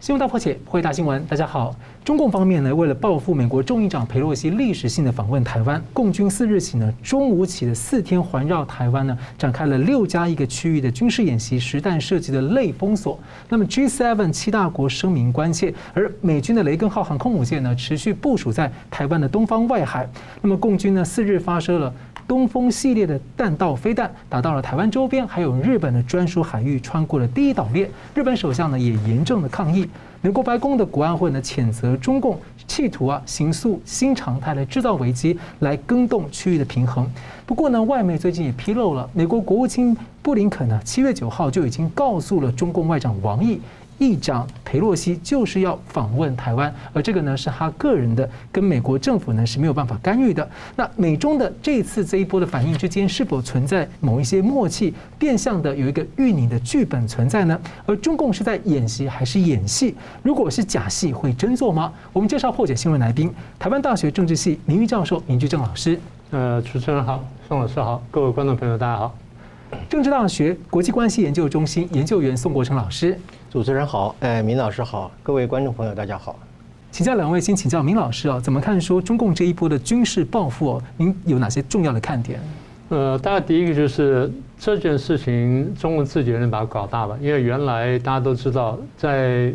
新闻大破解，破解大新闻。大家好，中共方面呢，为了报复美国众议长佩洛西历史性的访问台湾，共军四日起呢，中午起的四天环绕台湾呢，展开了六加一个区域的军事演习，实弹射击的类封锁。那么 G7 七大国声明关切，而美军的雷根号航空母舰呢，持续部署在台湾的东方外海。那么共军呢，四日发射了东风系列的弹道飞弹，打到了台湾周边，还有日本的专属海域，穿过了第一岛链。日本首相呢，也严正的抗议。美国白宫的国安会呢，谴责中共企图啊，行塑新常态来制造危机，来更动区域的平衡。不过呢，外媒最近也披露了，美国国务卿布林肯呢，七月九号就已经告诉了中共外长王毅。议长裴洛西就是要访问台湾，而这个呢是他个人的，跟美国政府呢是没有办法干预的。那美中的这次这一波的反应之间，是否存在某一些默契，变相的有一个预拟的剧本存在呢？而中共是在演习还是演戏？如果是假戏，会真做吗？我们介绍破解新闻来宾，台湾大学政治系名誉教授明居正老师。呃，主持人好，宋老师好，各位观众朋友大家好。政治大学国际关系研究中心研究员宋国成老师。主持人好，哎，明老师好，各位观众朋友大家好。请教两位，先请教明老师啊，怎么看说中共这一波的军事报复哦？您有哪些重要的看点？呃，大概第一个就是这件事情，中共自己人把它搞大了，因为原来大家都知道，在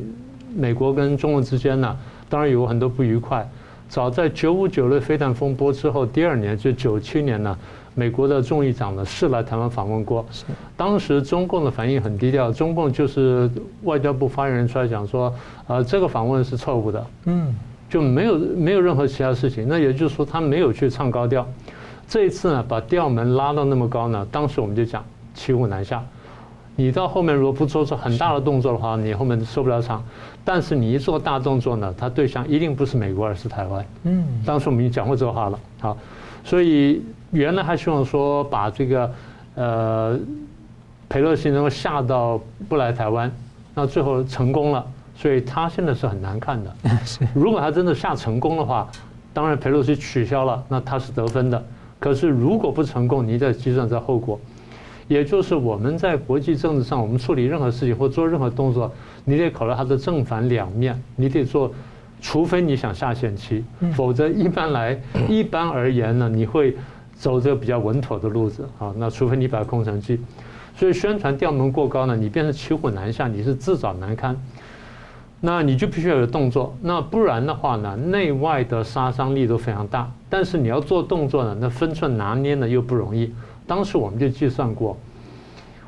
美国跟中国之间呢，当然有很多不愉快。早在九五九六飞弹风波之后，第二年就九七年呢。美国的众议长呢是来台湾访问过，当时中共的反应很低调，中共就是外交部发言人出来讲说，呃，这个访问是错误的，嗯，就没有没有任何其他事情，那也就是说他没有去唱高调，这一次呢把调门拉到那么高呢，当时我们就讲骑虎难下，你到后面如果不做出很大的动作的话，你后面收不了场，但是你一做大动作呢，他对象一定不是美国而是台湾，嗯，当时我们已经讲过这话了，好，所以。原来还希望说把这个，呃，裴洛西能够吓到不来台湾，那最后成功了，所以他现在是很难看的。如果他真的吓成功的话，当然裴洛西取消了，那他是得分的。可是如果不成功，你再计算这后果，也就是我们在国际政治上，我们处理任何事情或做任何动作，你得考虑它的正反两面，你得做，除非你想下限期，否则一般来一般而言呢，你会。走这个比较稳妥的路子啊，那除非你把空城计，所以宣传调门过高呢，你变成骑虎难下，你是自找难堪。那你就必须要有动作，那不然的话呢，内外的杀伤力都非常大。但是你要做动作呢，那分寸拿捏呢又不容易。当时我们就计算过，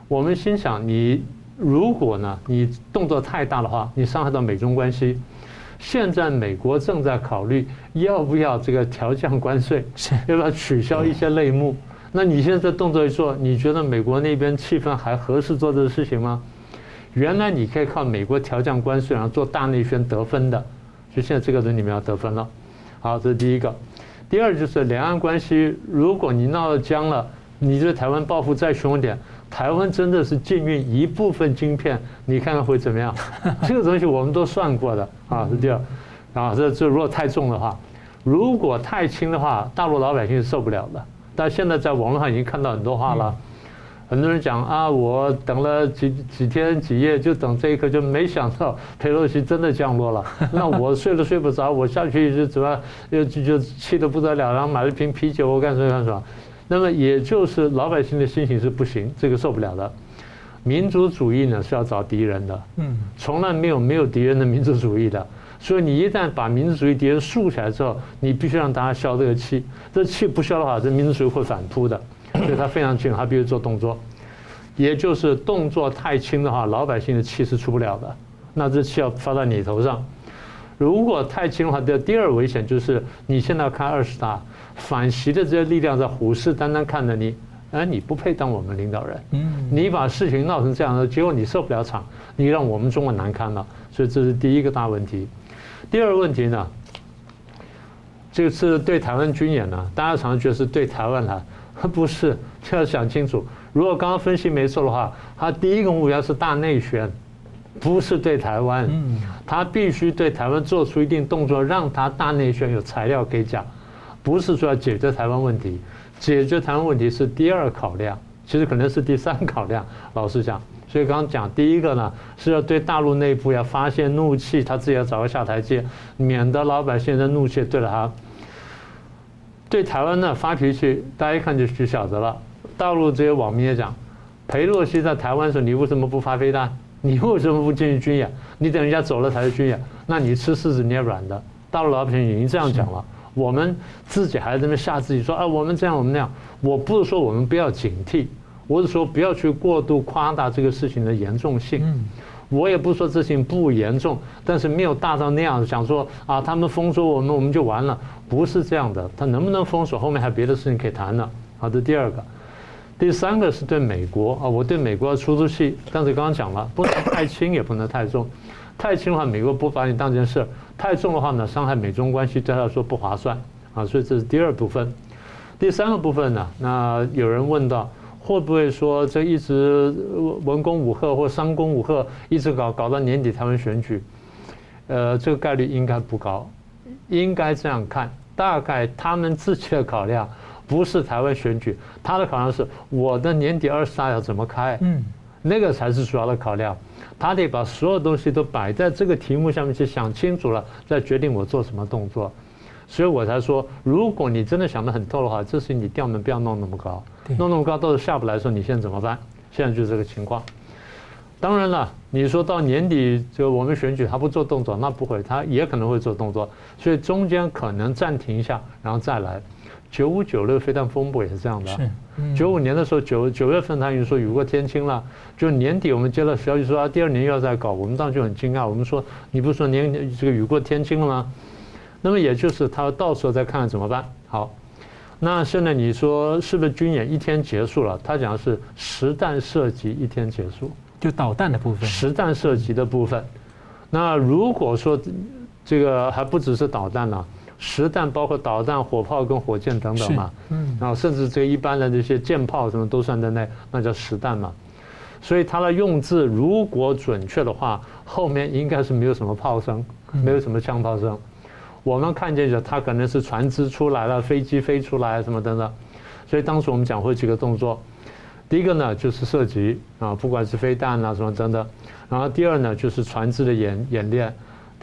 我们心想，你如果呢，你动作太大的话，你伤害到美中关系。现在美国正在考虑要不要这个调降关税，要不要取消一些类目？那你现在动作一做，你觉得美国那边气氛还合适做这个事情吗？原来你可以靠美国调降关税，然后做大内宣得分的，就现在这个人你们要得分了。好，这是第一个。第二就是两岸关系，如果你闹得僵了，你对台湾报复再凶一点。台湾真的是禁运一部分晶片，你看看会怎么样？这个东西我们都算过的啊，是这样。啊，这这如果太重的话，如果太轻的话，大陆老百姓是受不了的。但现在在网络上已经看到很多话了，很多人讲啊，我等了几几天几夜，就等这一刻，就没想到佩洛西真的降落了。那我睡都睡不着，我下去就怎么又就就气得不得了，然后买了一瓶啤酒，我干什么干什么。那么也就是老百姓的心情是不行，这个受不了的。民族主义呢是要找敌人的，嗯，从来没有没有敌人的民族主义的。所以你一旦把民族主义敌人竖起来之后，你必须让大家消这个气。这气不消的话，这民族主义会反扑的。所以他非常清楚，他必须做动作。也就是动作太轻的话，老百姓的气是出不了的。那这气要发到你头上。如果太轻的话，的第二危险就是你现在要看二十大。反习的这些力量在虎视眈眈看着你，哎，你不配当我们领导人。嗯，你把事情闹成这样的，结果你受不了场，你让我们中国难堪了。所以这是第一个大问题。第二个问题呢，这次对台湾军演呢，大家常常觉得是对台湾了，不是，就要想清楚。如果刚刚分析没错的话，他第一个目标是大内宣，不是对台湾。嗯，他必须对台湾做出一定动作，让他大内宣有材料可以讲。不是说要解决台湾问题，解决台湾问题是第二考量，其实可能是第三考量。老实讲，所以刚刚讲第一个呢，是要对大陆内部要发泄怒气，他自己要找个下台阶，免得老百姓的怒气对了他。对台湾呢发脾气，大家一看就就晓得了。大陆这些网民也讲，裴洛西在台湾的时候，你为什么不发飞弹？你为什么不进去军演？你等人家走了才是军演？那你吃柿子捏软的。大陆老百姓已经这样讲了，我们自己还在那边吓自己说啊，我们这样我们那样。我不是说我们不要警惕，我是说不要去过度夸大这个事情的严重性。我也不是说这事情不严重，但是没有大到那样想说啊，他们封锁我们，我们就完了。不是这样的，他能不能封锁，后面还有别的事情可以谈呢。好的，第二个，第三个是对美国啊，我对美国要出出气，但是刚刚讲了，不能太轻，也不能太重。太轻的话，美国不把你当件事；太重的话呢，伤害美中关系，对他来说不划算啊。所以这是第二部分。第三个部分呢，那有人问到，会不会说这一直文攻武吓或商攻武吓，一直搞搞到年底台湾选举？呃，这个概率应该不高。应该这样看，大概他们自己的考量不是台湾选举，他的考量是我的年底二十大要怎么开，嗯，那个才是主要的考量。他得把所有东西都摆在这个题目下面去想清楚了，再决定我做什么动作。所以我才说，如果你真的想得很透的话，这是你调门不要弄那么高，弄那么高到时候下不来的时候，你现在怎么办？现在就是这个情况。当然了，你说到年底就我们选举，他不做动作，那不会，他也可能会做动作，所以中间可能暂停一下，然后再来。九五九六飞弹风波也是这样的。九五年的时候，九九月份他已经说雨过天晴了，就年底我们接了消息说啊，第二年又要再搞，我们当时就很惊讶，我们说你不是说年这个雨过天晴了吗？那么也就是他到时候再看看怎么办。好，那现在你说是不是军演一天结束了？他讲的是实弹射击一天结束。就导弹的部分，实弹射击的部分。那如果说这个还不只是导弹呢，实弹包括导弹、火炮跟火箭等等嘛，嗯，然后甚至这一般的这些舰炮什么都算在内，那叫实弹嘛。所以它的用字如果准确的话，后面应该是没有什么炮声，没有什么枪炮声。我们看见的它可能是船只出来了，飞机飞出来什么等等。所以当时我们讲过几个动作。第一个呢就是射击啊，不管是飞弹啊什么等等，然后第二呢就是船只的演演练，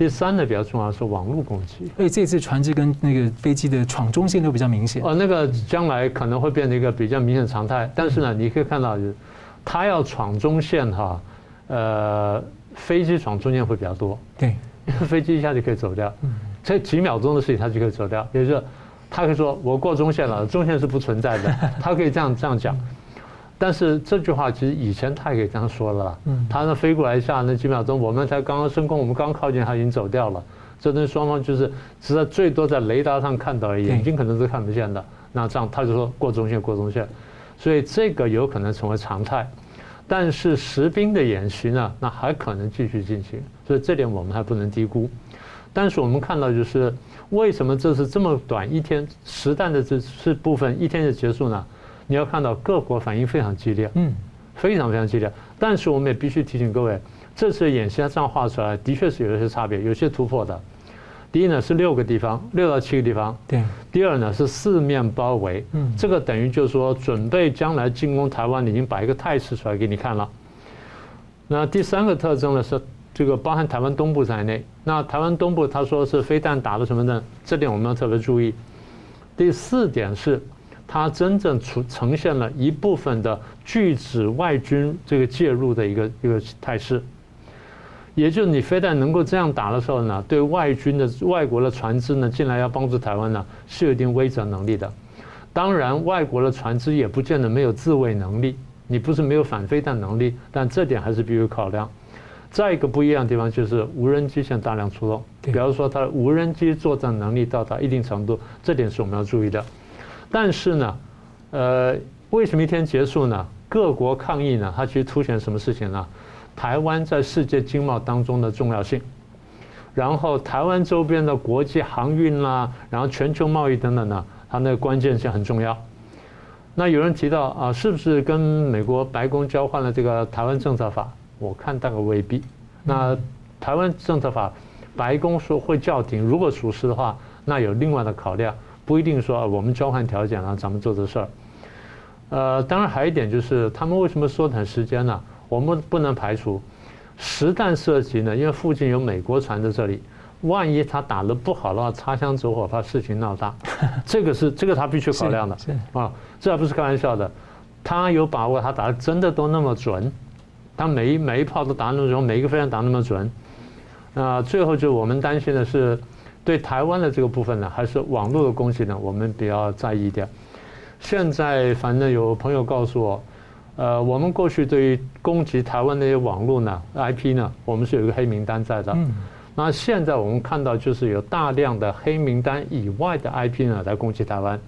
第三呢比较重要是网络攻击。所以这次船只跟那个飞机的闯中线都比较明显。哦，那个将来可能会变成一个比较明显的常态，但是呢，你可以看到，它要闯中线哈，呃，飞机闯中线会比较多。对，因为飞机一下就可以走掉，这几秒钟的事情它就可以走掉。也就是说，他可以说我过中线了，中线是不存在的，他可以这样这样讲。但是这句话其实以前他也这样说了，嗯他那飞过来一下那几秒钟，我们才刚刚升空，我们刚靠近他已经走掉了。这对双方就是只在最多在雷达上看到而已，眼睛可能是看不见的。那这样他就说过中线过中线，所以这个有可能成为常态。但是实兵的演习呢，那还可能继续进行，所以这点我们还不能低估。但是我们看到就是为什么这是这么短一天实弹的这是部分一天就结束呢？你要看到各国反应非常激烈，嗯，非常非常激烈。但是我们也必须提醒各位，这次演习它这样画出来，的确是有一些差别，有些突破的。第一呢是六个地方，六到七个地方。对。第二呢是四面包围，嗯，这个等于就是说准备将来进攻台湾，已经把一个态势出来给你看了。那第三个特征呢是这个包含台湾东部在内。那台湾东部他说是飞弹打的什么呢？这点我们要特别注意。第四点是。它真正出呈现了一部分的拒止外军这个介入的一个一个态势，也就是你非但能够这样打的时候呢，对外军的外国的船只呢进来要帮助台湾呢是有一定威慑能力的。当然，外国的船只也不见得没有自卫能力，你不是没有反飞弹能力，但这点还是必须考量。再一个不一样的地方就是无人机现在大量出动，比方说它的无人机作战能力到达一定程度，这点是我们要注意的。但是呢，呃，为什么一天结束呢？各国抗议呢？它其实凸显什么事情呢？台湾在世界经贸当中的重要性，然后台湾周边的国际航运啦，然后全球贸易等等呢，它那个关键性很重要。那有人提到啊，是不是跟美国白宫交换了这个台湾政策法？我看大概未必。那台湾政策法，白宫说会叫停，如果属实的话，那有另外的考量。不一定说我们交换条件了，咱们做这事儿。呃，当然还有一点就是，他们为什么缩短时间呢？我们不能排除，实弹射击呢，因为附近有美国船在这里，万一他打得不好的话，擦枪走火，怕事情闹大，这个是这个他必须考量的。啊，这还不是开玩笑的，他有把握，他打的真的都那么准，他每一每一炮都打那么准，每一个飞弹打那么准，那最后就我们担心的是，对台湾的这个部分呢，还是网络的攻击呢，我们比较在意一点。现在反正有朋友告诉我，呃，我们过去对于攻击台湾那些网络呢、IP 呢，我们是有一个黑名单在的。那现在我们看到就是有大量的黑名单以外的 IP 呢来攻击台湾，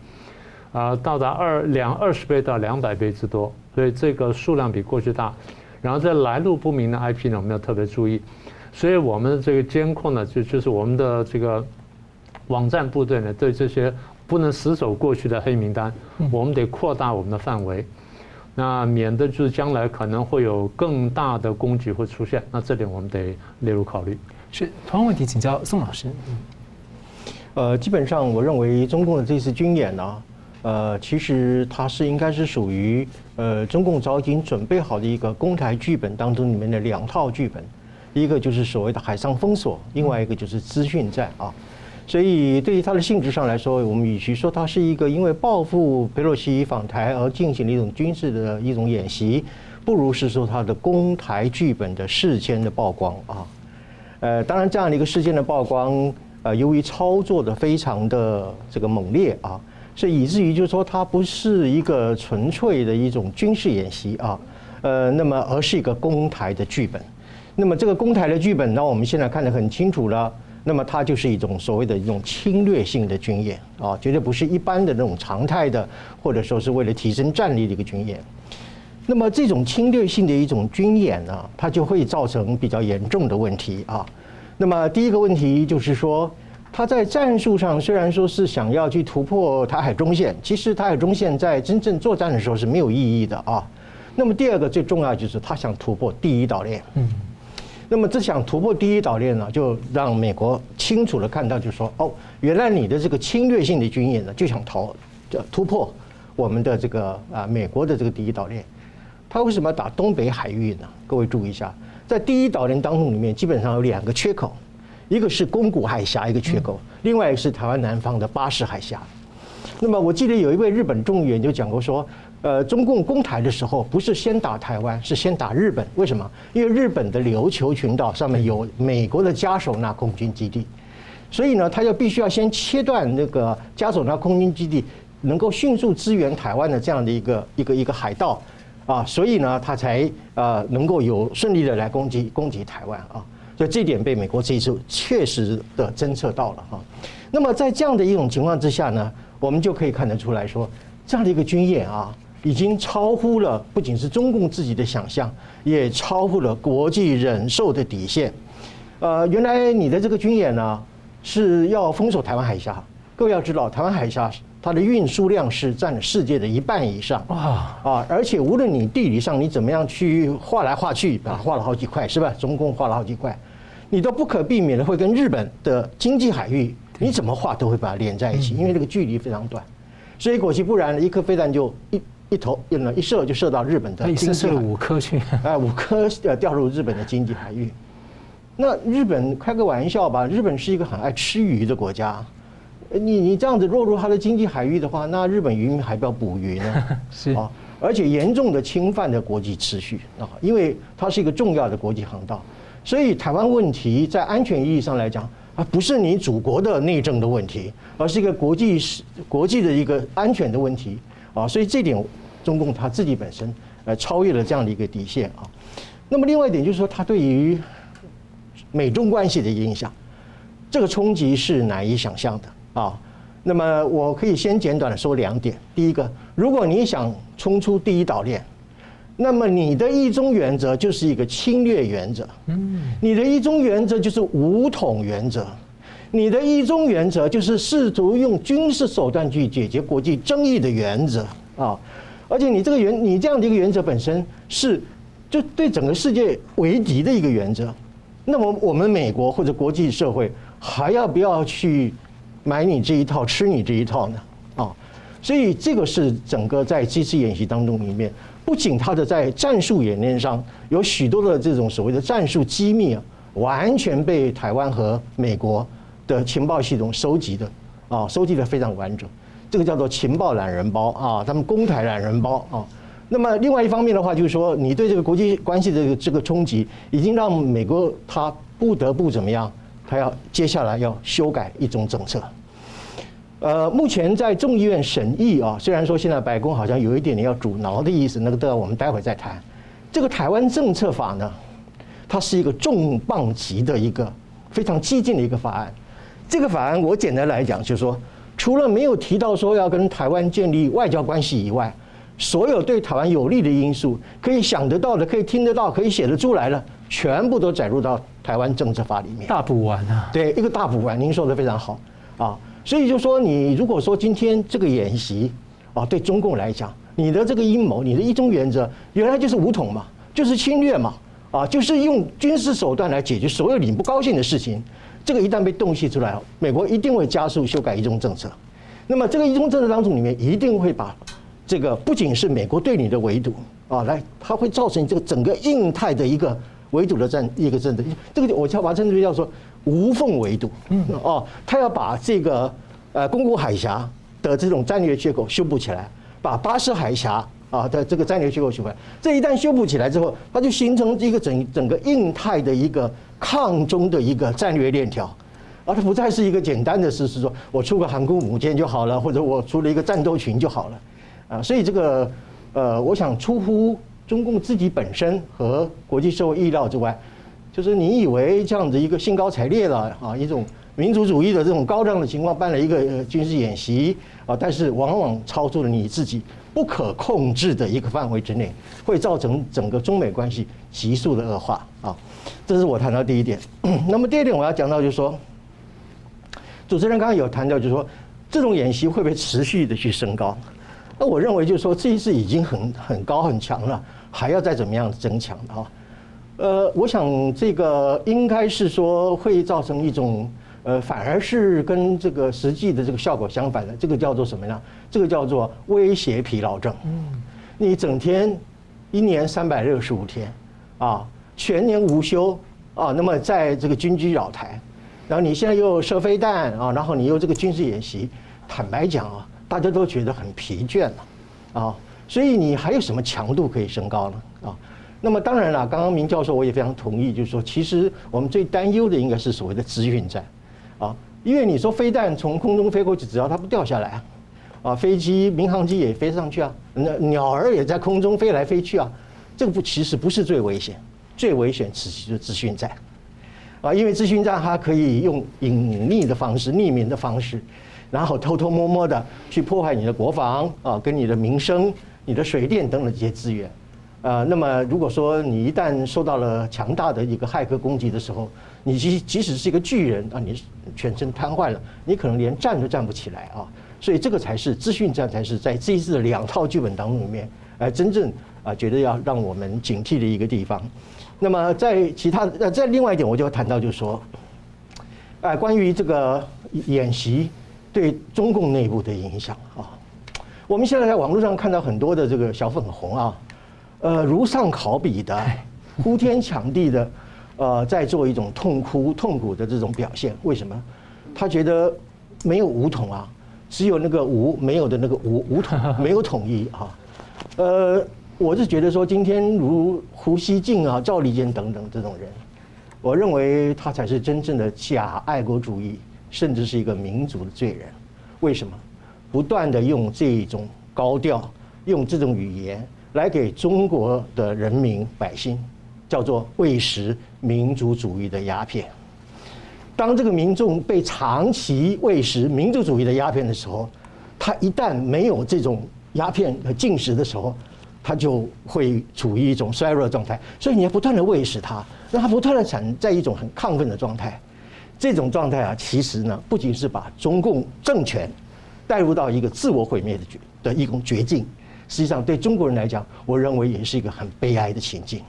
啊，到达二两二十倍到两百倍之多，所以这个数量比过去大。然后这来路不明的 IP 呢，我们要特别注意。所以我们的这个监控呢，就就是我们的这个网站部队呢，对这些。不能死守过去的黑名单，我们得扩大我们的范围，那免得就是将来可能会有更大的攻击会出现，那这点我们得列入考虑。是同样问题，请教宋老师。呃，基本上我认为中共的这次军演呢，呃，其实它是应该是属于呃中共早已经准备好的一个攻台剧本当中里面的两套剧本，一个就是所谓的海上封锁，另外一个就是资讯战啊。所以，对于它的性质上来说，我们与其说它是一个因为报复佩洛西访台而进行的一种军事的一种演习，不如是说它的攻台剧本的事先的曝光啊。呃，当然这样的一个事件的曝光，呃，由于操作的非常的这个猛烈啊，所以以至于就是说它不是一个纯粹的一种军事演习啊，呃，那么而是一个攻台的剧本。那么这个攻台的剧本，那我们现在看得很清楚了。那么它就是一种所谓的一种侵略性的军演啊，绝对不是一般的那种常态的，或者说是为了提升战力的一个军演。那么这种侵略性的一种军演呢，它就会造成比较严重的问题啊。那么第一个问题就是说，它在战术上虽然说是想要去突破台海中线，其实台海中线在真正作战的时候是没有意义的啊。那么第二个最重要就是他想突破第一岛链。嗯。那么，这想突破第一岛链呢，就让美国清楚的看到，就说，哦，原来你的这个侵略性的军演呢，就想逃，突破我们的这个啊，美国的这个第一岛链。他为什么要打东北海域呢？各位注意一下，在第一岛链当中里面，基本上有两个缺口，一个是宫古海峡一个缺口，另外一个是台湾南方的巴士海峡。那么，我记得有一位日本众议员就讲过说。呃，中共攻台的时候，不是先打台湾，是先打日本。为什么？因为日本的琉球群岛上面有美国的嘉手纳空军基地，所以呢，他就必须要先切断那个嘉手纳空军基地能够迅速支援台湾的这样的一个一个一个海道啊，所以呢，他才呃能够有顺利的来攻击攻击台湾啊。所以这点被美国这一次确实的侦测到了哈。那么在这样的一种情况之下呢，我们就可以看得出来说，这样的一个军演啊。已经超乎了不仅是中共自己的想象，也超乎了国际忍受的底线。呃，原来你的这个军演呢，是要封锁台湾海峡。各位要知道，台湾海峡它的运输量是占了世界的一半以上啊啊！而且无论你地理上你怎么样去画来画去把它，画了好几块是吧？中共画了好几块，你都不可避免的会跟日本的经济海域，你怎么画都会把它连在一起，因为这个距离非常短。所以果其不然，一颗飞弹就一。一头一射就射到日本的经济海域，五颗去，哎，五颗呃掉入日本的经济海域。那日本开个玩笑吧，日本是一个很爱吃鱼的国家，你你这样子落入它的经济海域的话，那日本渔民还不要捕鱼呢？是啊，而且严重的侵犯的国际秩序啊，因为它是一个重要的国际航道，所以台湾问题在安全意义上来讲啊，不是你祖国的内政的问题，而是一个国际是国际的一个安全的问题啊，所以这点。中共他自己本身呃超越了这样的一个底线啊，那么另外一点就是说，他对于美中关系的影响，这个冲击是难以想象的啊。那么我可以先简短的说两点：第一个，如果你想冲出第一岛链，那么你的一中原则就是一个侵略原则，嗯，你的一中原则就是武统原则，你的一中原则就是试图用军事手段去解决国际争议的原则啊。而且你这个原，你这样的一个原则本身是就对整个世界为敌的一个原则，那么我们美国或者国际社会还要不要去买你这一套、吃你这一套呢？啊，所以这个是整个在这次演习当中里面，不仅它的在战术演练上有许多的这种所谓的战术机密啊，完全被台湾和美国的情报系统收集的啊，收集的非常完整。这个叫做情报懒人包啊，他们公台懒人包啊。那么另外一方面的话，就是说你对这个国际关系的这个冲击，已经让美国他不得不怎么样？他要接下来要修改一种政策。呃，目前在众议院审议啊，虽然说现在白宫好像有一点点要阻挠的意思，那个都要我们待会再谈。这个台湾政策法呢，它是一个重磅级的一个非常激进的一个法案。这个法案我简单来讲，就是说。除了没有提到说要跟台湾建立外交关系以外，所有对台湾有利的因素，可以想得到的、可以听得到、可以写得出来的，全部都载入到台湾政治法里面。大补完啊！对，一个大补完。您说的非常好啊。所以就说你如果说今天这个演习啊，对中共来讲，你的这个阴谋、你的一中原则，原来就是武统嘛，就是侵略嘛，啊，就是用军事手段来解决所有你不高兴的事情。这个一旦被洞悉出来，美国一定会加速修改一中政策。那么这个一中政策当中里面一定会把这个不仅是美国对你的围堵啊，来，它会造成这个整个印太的一个围堵的战一个政策。这个我叫把称之为叫做无缝围堵。嗯哦，他要把这个呃宫古海峡的这种战略缺口修补起来，把巴士海峡啊的这个战略结构修补。这一旦修补起来之后，它就形成一个整整个印太的一个。抗中的一个战略链条，而它不再是一个简单的事，是说我出个航空母舰就好了，或者我出了一个战斗群就好了，啊，所以这个呃，我想出乎中共自己本身和国际社会意料之外，就是你以为这样子一个兴高采烈的啊一种民族主义的这种高涨的情况办了一个军事演习啊，但是往往超出了你自己不可控制的一个范围之内，会造成整个中美关系急速的恶化啊。这是我谈到第一点，那么第二点我要讲到就是说，主持人刚刚有谈到就是说，这种演习会不会持续的去升高？那我认为就是说，这一次已经很很高很强了，还要再怎么样增强啊？呃，我想这个应该是说会造成一种呃，反而是跟这个实际的这个效果相反的，这个叫做什么呢？这个叫做威胁疲劳症。嗯，你整天一年三百六十五天啊。全年无休啊，那么在这个军机扰台，然后你现在又射飞弹啊，然后你又这个军事演习，坦白讲啊，大家都觉得很疲倦了啊，所以你还有什么强度可以升高呢啊？那么当然了，刚刚明教授我也非常同意，就是说，其实我们最担忧的应该是所谓的资讯战啊，因为你说飞弹从空中飞过去，只要它不掉下来啊，啊飞机、民航机也飞上去啊，那鸟儿也在空中飞来飞去啊，这个不其实不是最危险。最危险，其实就是资讯战，啊，因为资讯战它可以用隐匿的方式、匿名的方式，然后偷偷摸摸的去破坏你的国防啊，跟你的民生、你的水电等等这些资源，啊，那么如果说你一旦受到了强大的一个骇客攻击的时候，你即即使是一个巨人啊，你全身瘫痪了，你可能连站都站不起来啊，所以这个才是资讯战，才是在这一次的两套剧本当中里面，哎，真正啊，觉得要让我们警惕的一个地方。那么在其他呃，在另外一点，我就谈到，就是说，哎，关于这个演习对中共内部的影响啊，我们现在在网络上看到很多的这个小粉红啊，呃，如丧考妣的，呼天抢地的，呃，在做一种痛哭痛苦的这种表现。为什么？他觉得没有武统啊，只有那个武没有的那个武武统 没有统一啊，呃。我是觉得说，今天如胡锡进啊、赵立坚等等这种人，我认为他才是真正的假爱国主义，甚至是一个民族的罪人。为什么？不断的用这种高调、用这种语言来给中国的人民百姓，叫做喂食民族主义的鸦片。当这个民众被长期喂食民族主义的鸦片的时候，他一旦没有这种鸦片的进食的时候，他就会处于一种衰弱状态，所以你要不断的喂食他，让他不断的产在一种很亢奋的状态。这种状态啊，其实呢，不仅是把中共政权带入到一个自我毁灭的绝的一种绝境，实际上对中国人来讲，我认为也是一个很悲哀的情境。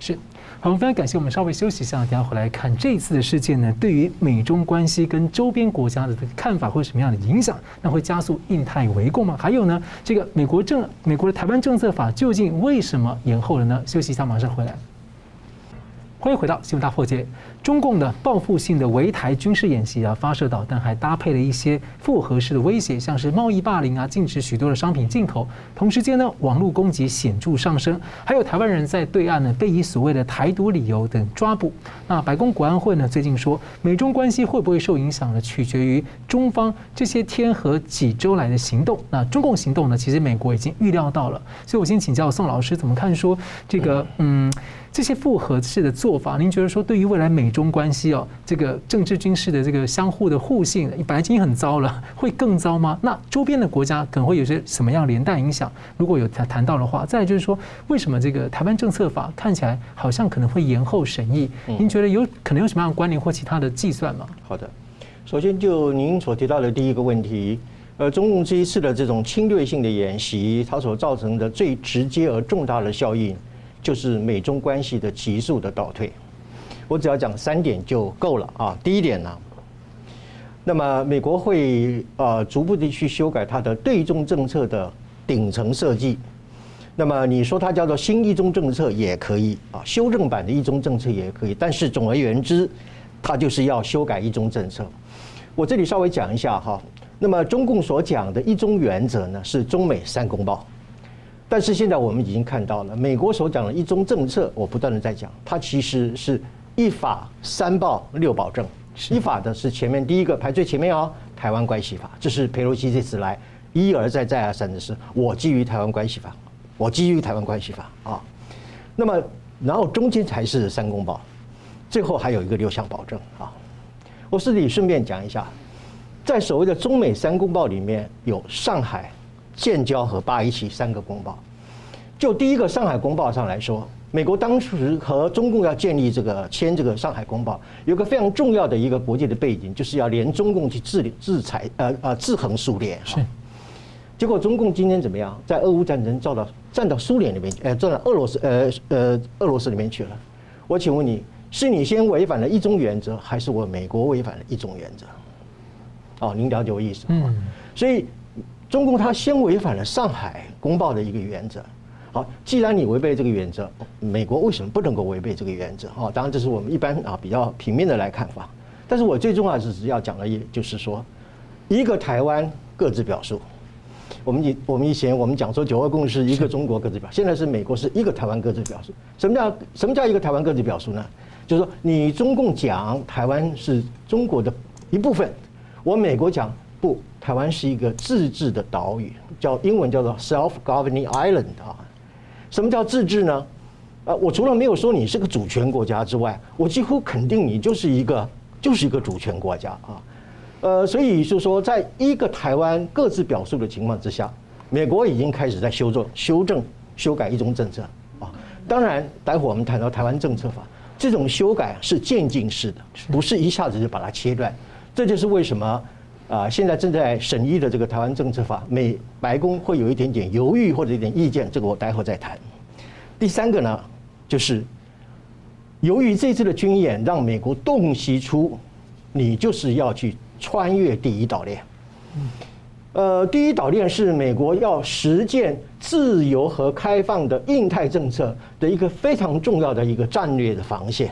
是。好，我们非常感谢。我们稍微休息一下，等下回来看这一次的事件呢，对于美中关系跟周边国家的看法会什么样的影响？那会加速印太围攻吗？还有呢，这个美国政美国的台湾政策法究竟为什么延后了呢？休息一下，马上回来。欢迎回到新闻大破解。中共的报复性的围台军事演习啊，发射导弹，还搭配了一些复合式的威胁，像是贸易霸凌啊，禁止许多的商品进口。同时间呢，网络攻击显著上升，还有台湾人在对岸呢被以所谓的台独理由等抓捕。那白宫国安会呢最近说，美中关系会不会受影响呢？取决于中方这些天和几周来的行动。那中共行动呢，其实美国已经预料到了。所以我先请教宋老师怎么看说这个嗯。这些复合式的做法，您觉得说对于未来美中关系哦，这个政治军事的这个相互的互信，本来已经很糟了，会更糟吗？那周边的国家可能会有些什么样连带影响？如果有谈谈到的话，再就是说，为什么这个台湾政策法看起来好像可能会延后审议？您觉得有可能有什么样的关联或其他的计算吗？好的，首先就您所提到的第一个问题，呃，中共这一次的这种侵略性的演习，它所造成的最直接而重大的效应。就是美中关系的急速的倒退，我只要讲三点就够了啊。第一点呢，那么美国会呃逐步的去修改它的对中政策的顶层设计，那么你说它叫做新一中政策也可以啊，修正版的一中政策也可以，但是总而言之，它就是要修改一中政策。我这里稍微讲一下哈，那么中共所讲的一中原则呢，是中美三公报。但是现在我们已经看到了，美国所讲的一中政策，我不断的在讲，它其实是一法三报六保证。一法的是前面第一个排最前面哦，台湾关系法，这是佩洛西这次来一而再再而三的是，我基于台湾关系法，我基于台湾关系法啊。那么然后中间才是三公报，最后还有一个六项保证啊。我这里顺便讲一下，在所谓的中美三公报里面有上海。建交和八一七三个公报，就第一个上海公报上来说，美国当时和中共要建立这个签这个上海公报，有个非常重要的一个国际的背景，就是要连中共去制制裁，呃呃制衡苏联。是。结果中共今天怎么样？在俄乌战争遭到站到苏联里面，呃，站到俄罗斯，呃呃俄罗斯里面去了。我请问你，是你先违反了一中原则，还是我美国违反了一中原则？哦，您了解我意思？嗯。所以。中共他先违反了上海公报的一个原则。好，既然你违背这个原则，美国为什么不能够违背这个原则？啊，当然这是我们一般啊比较平面的来看法。但是我最重要的是要讲的，也就是说，一个台湾各自表述。我们以我们以前我们讲说九二共识，一个中国各自表，现在是美国是一个台湾各自表述。什么叫什么叫一个台湾各自表述呢？就是说你中共讲台湾是中国的一部分，我美国讲不。台湾是一个自治的岛屿，叫英文叫做 self-governing island 啊。什么叫自治呢？呃，我除了没有说你是个主权国家之外，我几乎肯定你就是一个就是一个主权国家啊。呃，所以就是说，在一个台湾各自表述的情况之下，美国已经开始在修正、修正、修改一中政策啊。当然，待会我们谈到台湾政策法，这种修改是渐进式的，不是一下子就把它切断。这就是为什么。啊，现在正在审议的这个台湾政策法，美白宫会有一点点犹豫或者一点意见，这个我待会再谈。第三个呢，就是由于这次的军演让美国洞悉出，你就是要去穿越第一岛链。呃，第一岛链是美国要实践自由和开放的印太政策的一个非常重要的一个战略的防线。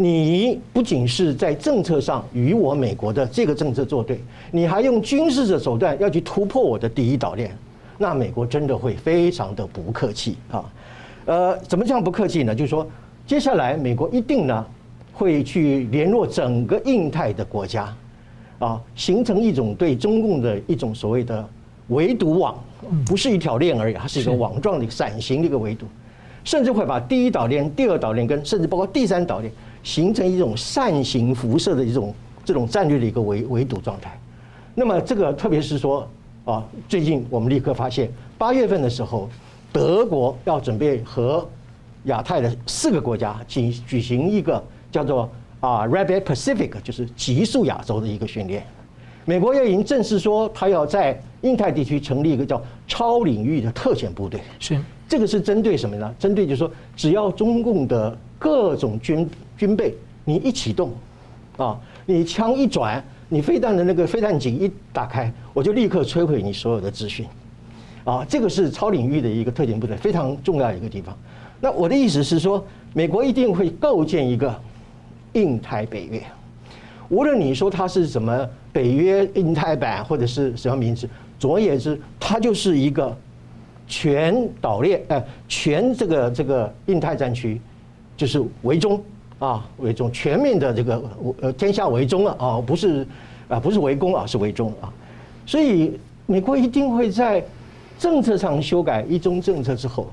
你不仅是在政策上与我美国的这个政策作对，你还用军事的手段要去突破我的第一岛链，那美国真的会非常的不客气啊。呃，怎么这样不客气呢？就是说，接下来美国一定呢会去联络整个印太的国家，啊，形成一种对中共的一种所谓的围堵网，不是一条链而已，它是一个网状的伞形的一个围堵，甚至会把第一岛链、第二岛链跟甚至包括第三岛链。形成一种扇形辐射的一种这种战略的一个围围堵状态。那么这个特别是说啊，最近我们立刻发现，八月份的时候，德国要准备和亚太的四个国家举举行一个叫做啊 Rapid Pacific，就是极速亚洲的一个训练。美国也已经正式说，他要在印太地区成立一个叫超领域的特遣部队。是这个是针对什么呢？针对就是说，只要中共的各种军军备，你一启动，啊，你枪一转，你飞弹的那个飞弹井一打开，我就立刻摧毁你所有的资讯，啊，这个是超领域的一个特种部队非常重要的一个地方。那我的意思是说，美国一定会构建一个印太北约，无论你说它是什么北约印太版或者是什么名字，总而言之，它就是一个。全岛链，呃，全这个这个印太战区，就是围中啊，围中全面的这个呃天下围中了啊，不是啊，不是围攻啊，是围中啊。所以美国一定会在政策上修改一中政策之后，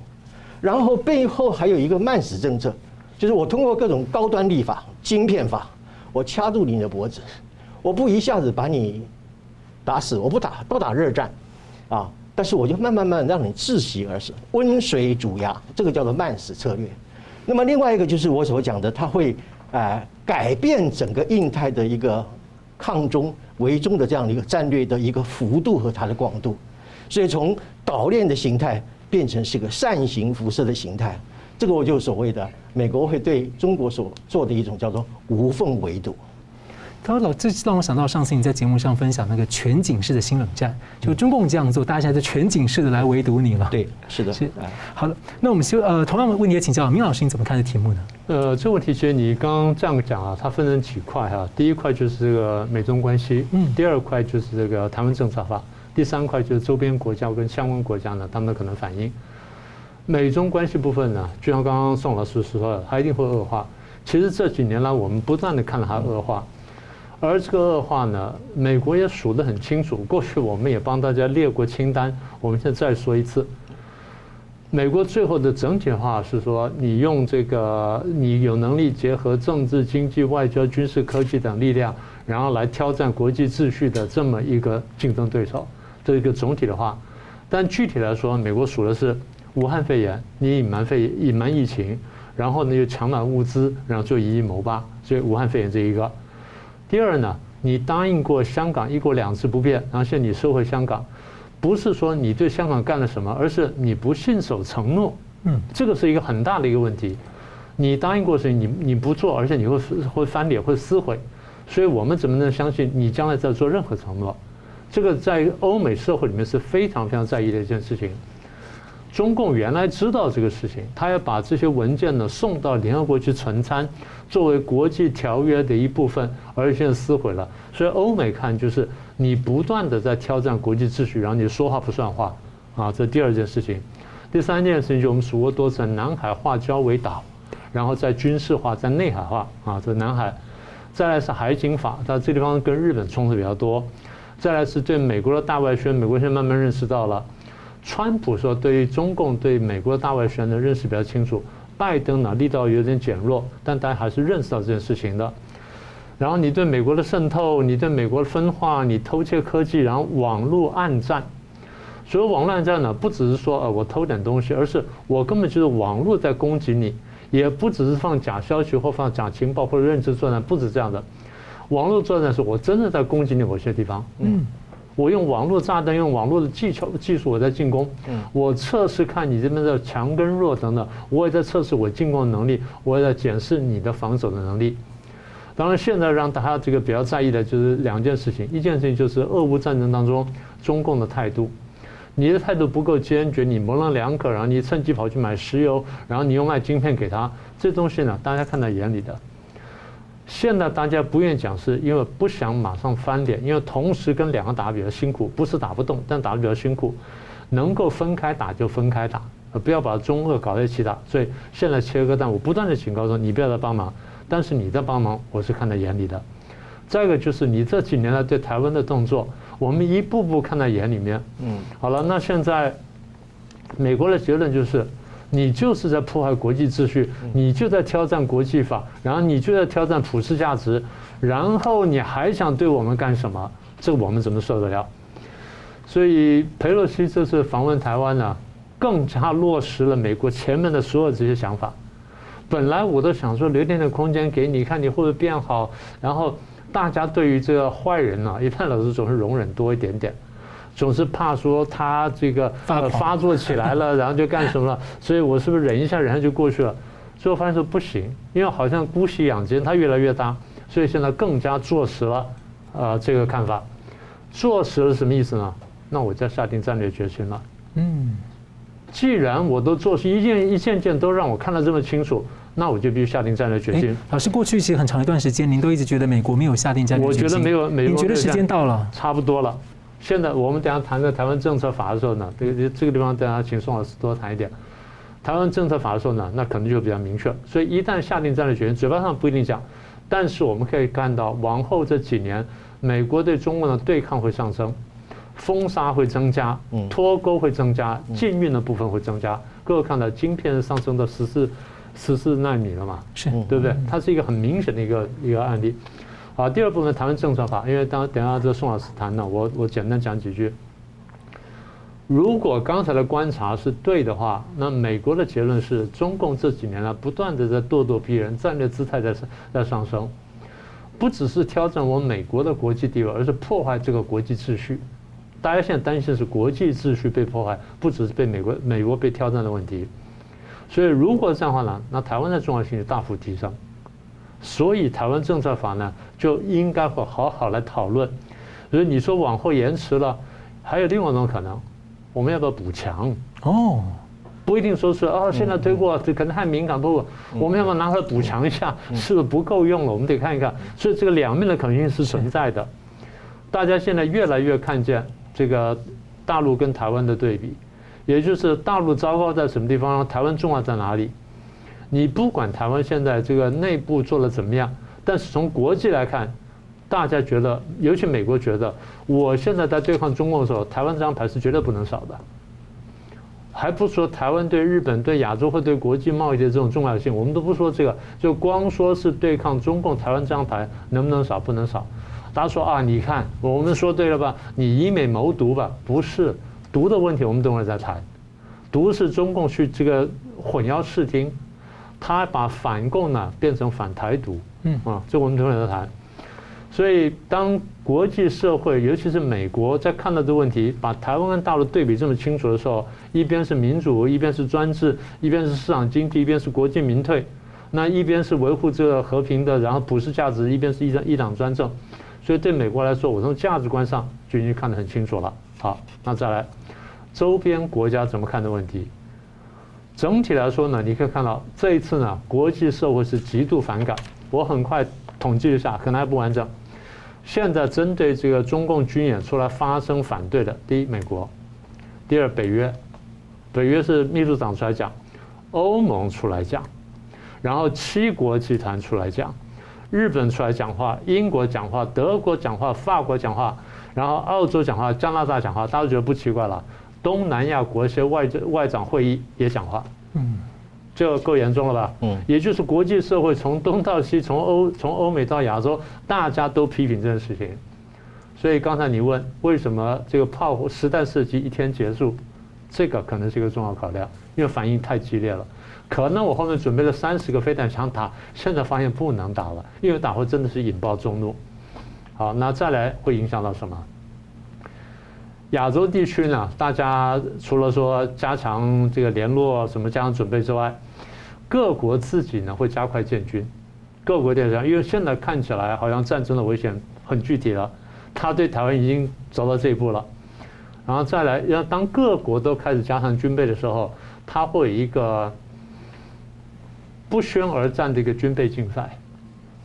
然后背后还有一个慢死政策，就是我通过各种高端立法、晶片法，我掐住你的脖子，我不一下子把你打死，我不打，不打热战啊。但是我就慢慢慢让你窒息而死，温水煮鸭，这个叫做慢死策略。那么另外一个就是我所讲的，它会呃改变整个印太的一个抗中围中的这样的一个战略的一个幅度和它的广度，所以从岛链的形态变成是个扇形辐射的形态，这个我就所谓的美国会对中国所做的一种叫做无缝围堵。他说：“老，这让我想到上次你在节目上分享那个全景式的新冷战，就中共这样做，大家在就全景式的来围堵你了。”对，是的，是。好了，那我们就呃，同样的问题也请教明老师，你怎么看这题目呢？呃，这个问题其实你刚刚这样讲啊，它分成几块哈。第一块就是这个美中关系，嗯，第二块就是这个台湾政策法，第三块就是周边国家跟相关国家呢，他们的可能反应。美中关系部分呢，就像刚刚宋老师说的，它一定会恶化。其实这几年来，我们不断的看到它恶化。嗯而这个恶化呢，美国也数得很清楚。过去我们也帮大家列过清单，我们现在再说一次。美国最后的整体化是说，你用这个，你有能力结合政治、经济、外交、军事、科技等力量，然后来挑战国际秩序的这么一个竞争对手，这一个总体的话。但具体来说，美国数的是武汉肺炎，你隐瞒肺隐瞒疫情，然后呢又抢买物资，然后就以一谋八，所以武汉肺炎这一个。第二呢，你答应过香港一国两制不变，然后现在你收回香港，不是说你对香港干了什么，而是你不信守承诺。嗯，这个是一个很大的一个问题。你答应过的事情，你你不做，而且你会会翻脸，会撕毁。所以我们怎么能相信你将来在做任何承诺？这个在欧美社会里面是非常非常在意的一件事情。中共原来知道这个事情，他要把这些文件呢送到联合国去存参，作为国际条约的一部分，而现在撕毁了。所以欧美看就是你不断的在挑战国际秩序，然后你说话不算话，啊，这第二件事情。第三件事情就我们数过多次，南海化交为岛，然后在军事化，在内海化，啊，这南海。再来是海警法，它这地方跟日本冲突比较多。再来是对美国的大外宣，美国现在慢慢认识到了。川普说，对于中共对美国的大外宣的认识比较清楚。拜登呢，力道有点减弱，但大家还是认识到这件事情的。然后你对美国的渗透，你对美国的分化，你偷窃科技，然后网络暗战。所以网络暗战呢，不只是说呃我偷点东西，而是我根本就是网络在攻击你，也不只是放假消息或放假情报或者认知作战，不止这样的。网络作战是我真的在攻击你某些地方。嗯。我用网络炸弹，用网络的技巧技术，我在进攻。我测试看你这边的强跟弱等等，我也在测试我进攻的能力，我也在检视你的防守的能力。当然，现在让大家这个比较在意的就是两件事情，一件事情就是俄乌战争当中中共的态度，你的态度不够坚决，你模棱两可，然后你趁机跑去买石油，然后你又卖晶片给他，这东西呢，大家看在眼里的。现在大家不愿意讲，是因为不想马上翻脸，因为同时跟两个打比较辛苦，不是打不动，但打得比较辛苦。能够分开打就分开打，不要把中俄搞在一起打。所以现在切割但，我不断的警告说，你不要再帮忙，但是你在帮忙，我是看在眼里的。再一个就是你这几年来对台湾的动作，我们一步步看在眼里面。嗯，好了，那现在美国的结论就是。你就是在破坏国际秩序，你就在挑战国际法，然后你就在挑战普世价值，然后你还想对我们干什么？这我们怎么受得了？所以佩洛西这次访问台湾呢，更加落实了美国前面的所有这些想法。本来我都想说留点点空间给你，看你会不会变好。然后大家对于这个坏人呢，一般老师总是容忍多一点点。总是怕说他这个发发作起来了，然后就干什么了？所以我是不是忍一下，忍一下就过去了？最后发现说不行，因为好像姑息养奸，它越来越大，所以现在更加坐实了，呃，这个看法。坐实了什么意思呢？那我就下定战略决心了。嗯，既然我都做，一件一件件都让我看得这么清楚，那我就必须下定战略决心。老师，过去其实很长一段时间，您都一直觉得美国没有下定战略决心。我觉得没有，美国您觉得时间到了？差不多了。现在我们等下谈的台湾政策法的时候呢，这个这个地方等下请宋老师多谈一点。台湾政策法的时候呢，那可能就比较明确。所以一旦下定战略决心，嘴巴上不一定讲，但是我们可以看到，往后这几年，美国对中国的对抗会上升，封杀会增加，脱钩会增加，禁运的部分会增加。各位看到晶片上升到十四十四纳米了嘛？是对不对？它是一个很明显的一个一个案例。好，第二部分台湾政策法，因为当等下这个宋老师谈呢，我我简单讲几句。如果刚才的观察是对的话，那美国的结论是中共这几年呢不断的在咄咄逼人，战略姿态在上在上升，不只是挑战我们美国的国际地位，而是破坏这个国际秩序。大家现在担心是国际秩序被破坏，不只是被美国美国被挑战的问题。所以如果这样的话呢，那台湾的重要性就大幅提升。所以台湾政策法呢，就应该会好好来讨论。所以你说往后延迟了，还有另外一种可能，我们要不要补强？哦，不一定说是哦，现在推过这可能太敏感，不不，我们要不要拿出来补强一下？是不是不够用了？我们得看一看。所以这个两面的可能性是存在的。大家现在越来越看见这个大陆跟台湾的对比，也就是大陆糟糕在什么地方，台湾重要在哪里？你不管台湾现在这个内部做的怎么样，但是从国际来看，大家觉得，尤其美国觉得，我现在在对抗中共的时候，台湾这张牌是绝对不能少的。还不说台湾对日本、对亚洲或对国际贸易的这种重要性，我们都不说这个，就光说是对抗中共，台湾这张牌能不能少？不能少。大家说啊，你看我们说对了吧？你以美谋独吧？不是，独的问题我们等会儿再谈。独是中共去这个混淆视听。他把反共呢变成反台独，嗯啊，这我们等会儿再谈。所以当国际社会，尤其是美国，在看到这个问题，把台湾跟大陆对比这么清楚的时候，一边是民主，一边是专制，一边是市场经济，一边是国进民退，那一边是维护这个和平的，然后普世价值，一边是一党一党专政。所以对美国来说，我从价值观上就已经看得很清楚了。好，那再来，周边国家怎么看的问题？整体来说呢，你可以看到这一次呢，国际社会是极度反感。我很快统计一下，可能还不完整。现在针对这个中共军演出来发声反对的，第一，美国；第二，北约。北约是秘书长出来讲，欧盟出来讲，然后七国集团出来讲，日本出来讲话，英国讲话，德国讲话，法国讲话，然后澳洲讲话，加拿大讲话，大家觉得不奇怪了。东南亚国一些外外长会议也讲话，嗯，这够严重了吧？嗯，也就是国际社会从东到西，从欧从欧美到亚洲，大家都批评这件事情。所以刚才你问为什么这个炮火实弹射击一天结束，这个可能是一个重要考量，因为反应太激烈了。可能我后面准备了三十个飞弹想打，现在发现不能打了，因为打会真的是引爆中怒。好，那再来会影响到什么？亚洲地区呢，大家除了说加强这个联络、什么加强准备之外，各国自己呢会加快建军。各国这样，因为现在看起来好像战争的危险很具体了，他对台湾已经走到这一步了。然后再来，要当各国都开始加强军备的时候，他会有一个不宣而战的一个军备竞赛。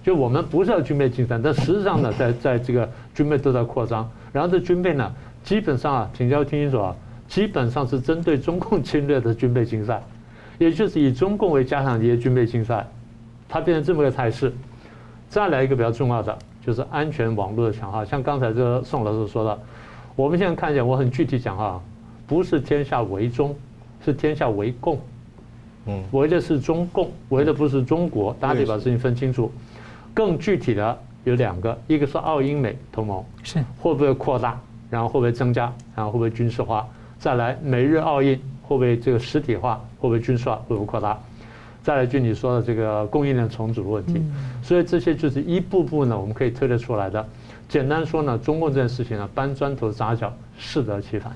就我们不是要军备竞赛，但实际上呢，在在这个军备都在扩张。然后这军备呢。基本上啊，请教听清楚啊，基本上是针对中共侵略的军备竞赛，也就是以中共为假想敌的军备竞赛，它变成这么个态势。再来一个比较重要的，就是安全网络的强化。像刚才这个宋老师说的，我们现在看见，我很具体讲哈，不是天下为中，是天下为共。嗯，为的是中共，为的不是中国，大家得把事情分清楚。更具体的有两个，一个是澳英美同盟，是会不会扩大？然后会不会增加？然后会不会军事化？再来，美日澳印会不会这个实体化？会不会军事化？会不会扩大？再来，就你说的这个供应链重组的问题。所以这些就是一步步呢，我们可以推得出来的。简单说呢，中共这件事情呢，搬砖头砸脚，适得其反。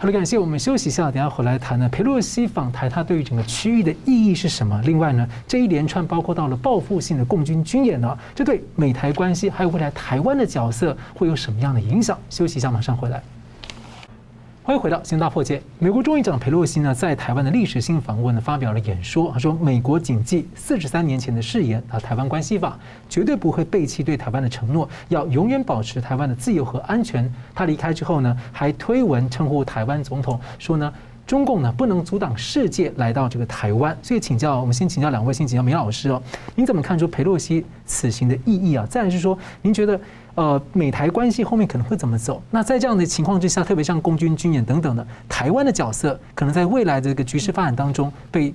好了，感谢我们休息一下，等下回来谈呢。佩洛西访台，它对于整个区域的意义是什么？另外呢，这一连串包括到了报复性的共军军演呢，这对美台关系还有未来台湾的角色会有什么样的影响？休息一下，马上回来。欢迎回到《新大破解》。美国众议长佩洛西呢，在台湾的历史性访问呢，发表了演说。他说：“美国谨记四十三年前的誓言，啊，台湾关系法绝对不会背弃对台湾的承诺，要永远保持台湾的自由和安全。”他离开之后呢，还推文称呼台湾总统说呢。中共呢，不能阻挡世界来到这个台湾，所以请教我们先请教两位，先请教明老师哦，您怎么看出佩洛西此行的意义啊？再来是说，您觉得呃美台关系后面可能会怎么走？那在这样的情况之下，特别像共军军演等等的，台湾的角色可能在未来的这个局势发展当中被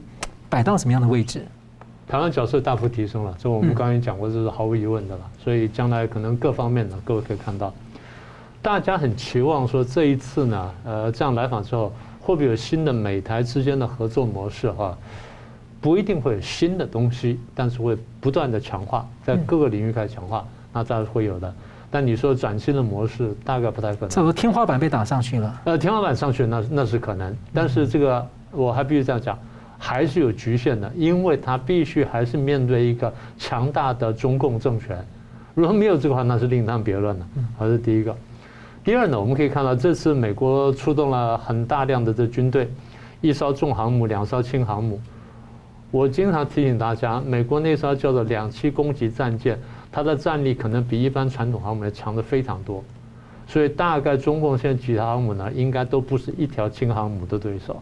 摆到什么样的位置？台湾角色大幅提升了，这我们刚才讲过，这是毫无疑问的了。所以将来可能各方面呢，各位可以看到，大家很期望说这一次呢，呃，这样来访之后。会不会有新的美台之间的合作模式？哈，不一定会有新的东西，但是会不断的强化，在各个领域开始强化，那当然会有的。但你说崭新的模式，大概不太可能。这不多天花板被打上去了。呃，天花板上去那那是可能，但是这个我还必须这样讲，还是有局限的，因为它必须还是面对一个强大的中共政权。如果没有这个话，那是另当别论了。还是第一个。第二呢，我们可以看到这次美国出动了很大量的这军队，一艘重航母，两艘轻航母。我经常提醒大家，美国那艘叫做两栖攻击战舰，它的战力可能比一般传统航母要强的非常多。所以大概中共现在几条航母呢，应该都不是一条轻航母的对手。